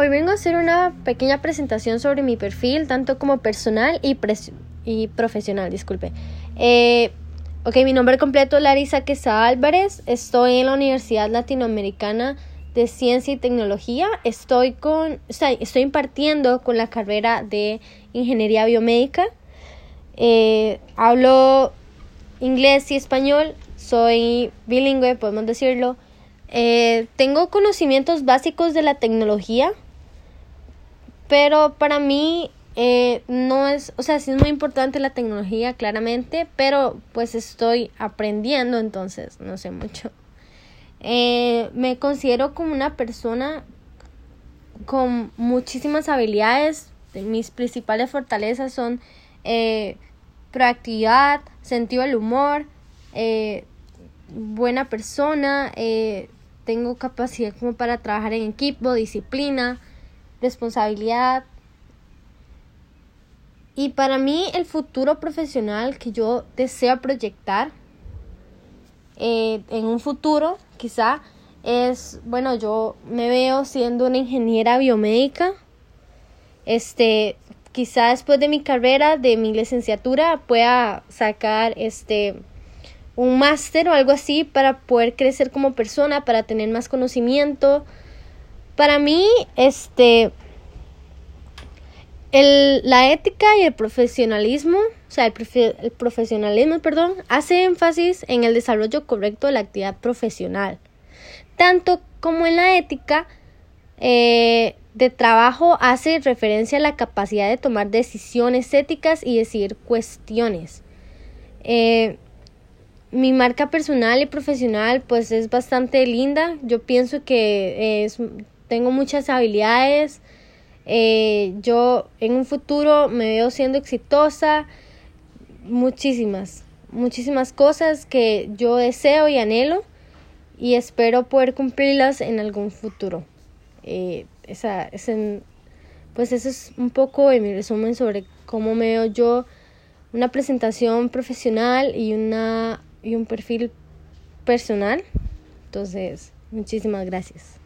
hoy vengo a hacer una pequeña presentación sobre mi perfil, tanto como personal y, y profesional, disculpe. Eh, mi nombre completo es Larisa Quesada Álvarez, estoy en la Universidad Latinoamericana de Ciencia y Tecnología, estoy, con, estoy impartiendo con la carrera de Ingeniería Biomédica, eh, hablo inglés y español, soy bilingüe, podemos decirlo. Eh, tengo conocimientos básicos de la tecnología, pero para mí eh, no es, o sea, sí es muy importante la tecnología, claramente, pero pues estoy aprendiendo, entonces no sé mucho. Eh, me considero como una persona con muchísimas habilidades. Mis principales fortalezas son proactividad, sentido del humor, buena persona, tengo capacidad como para trabajar en equipo, disciplina, responsabilidad. Y para mí el futuro profesional que yo deseo proyectar eh, en un futuro quizá es, bueno, yo me veo siendo una ingeniera biomédica. Este, quizá después de mi carrera, de mi licenciatura, pueda sacar este un máster o algo así para poder crecer como persona, para tener más conocimiento. Para mí, este, el, la ética y el profesionalismo, o sea, el, profesionalismo, perdón, hace énfasis en el desarrollo correcto de la actividad profesional. Tanto como en la ética eh, de trabajo hace referencia a la capacidad de tomar decisiones éticas y decidir cuestiones. Eh, mi marca personal y profesional pues es bastante linda. Yo pienso que es, tengo muchas habilidades. Eh, yo en un futuro me veo siendo exitosa. Muchísimas, muchísimas cosas que yo deseo y anhelo y espero poder cumplirlas en algún futuro. Eh, esa, pues eso es un poco en mi resumen sobre cómo me veo yo una presentación profesional y una y un perfil personal. Entonces, muchísimas gracias.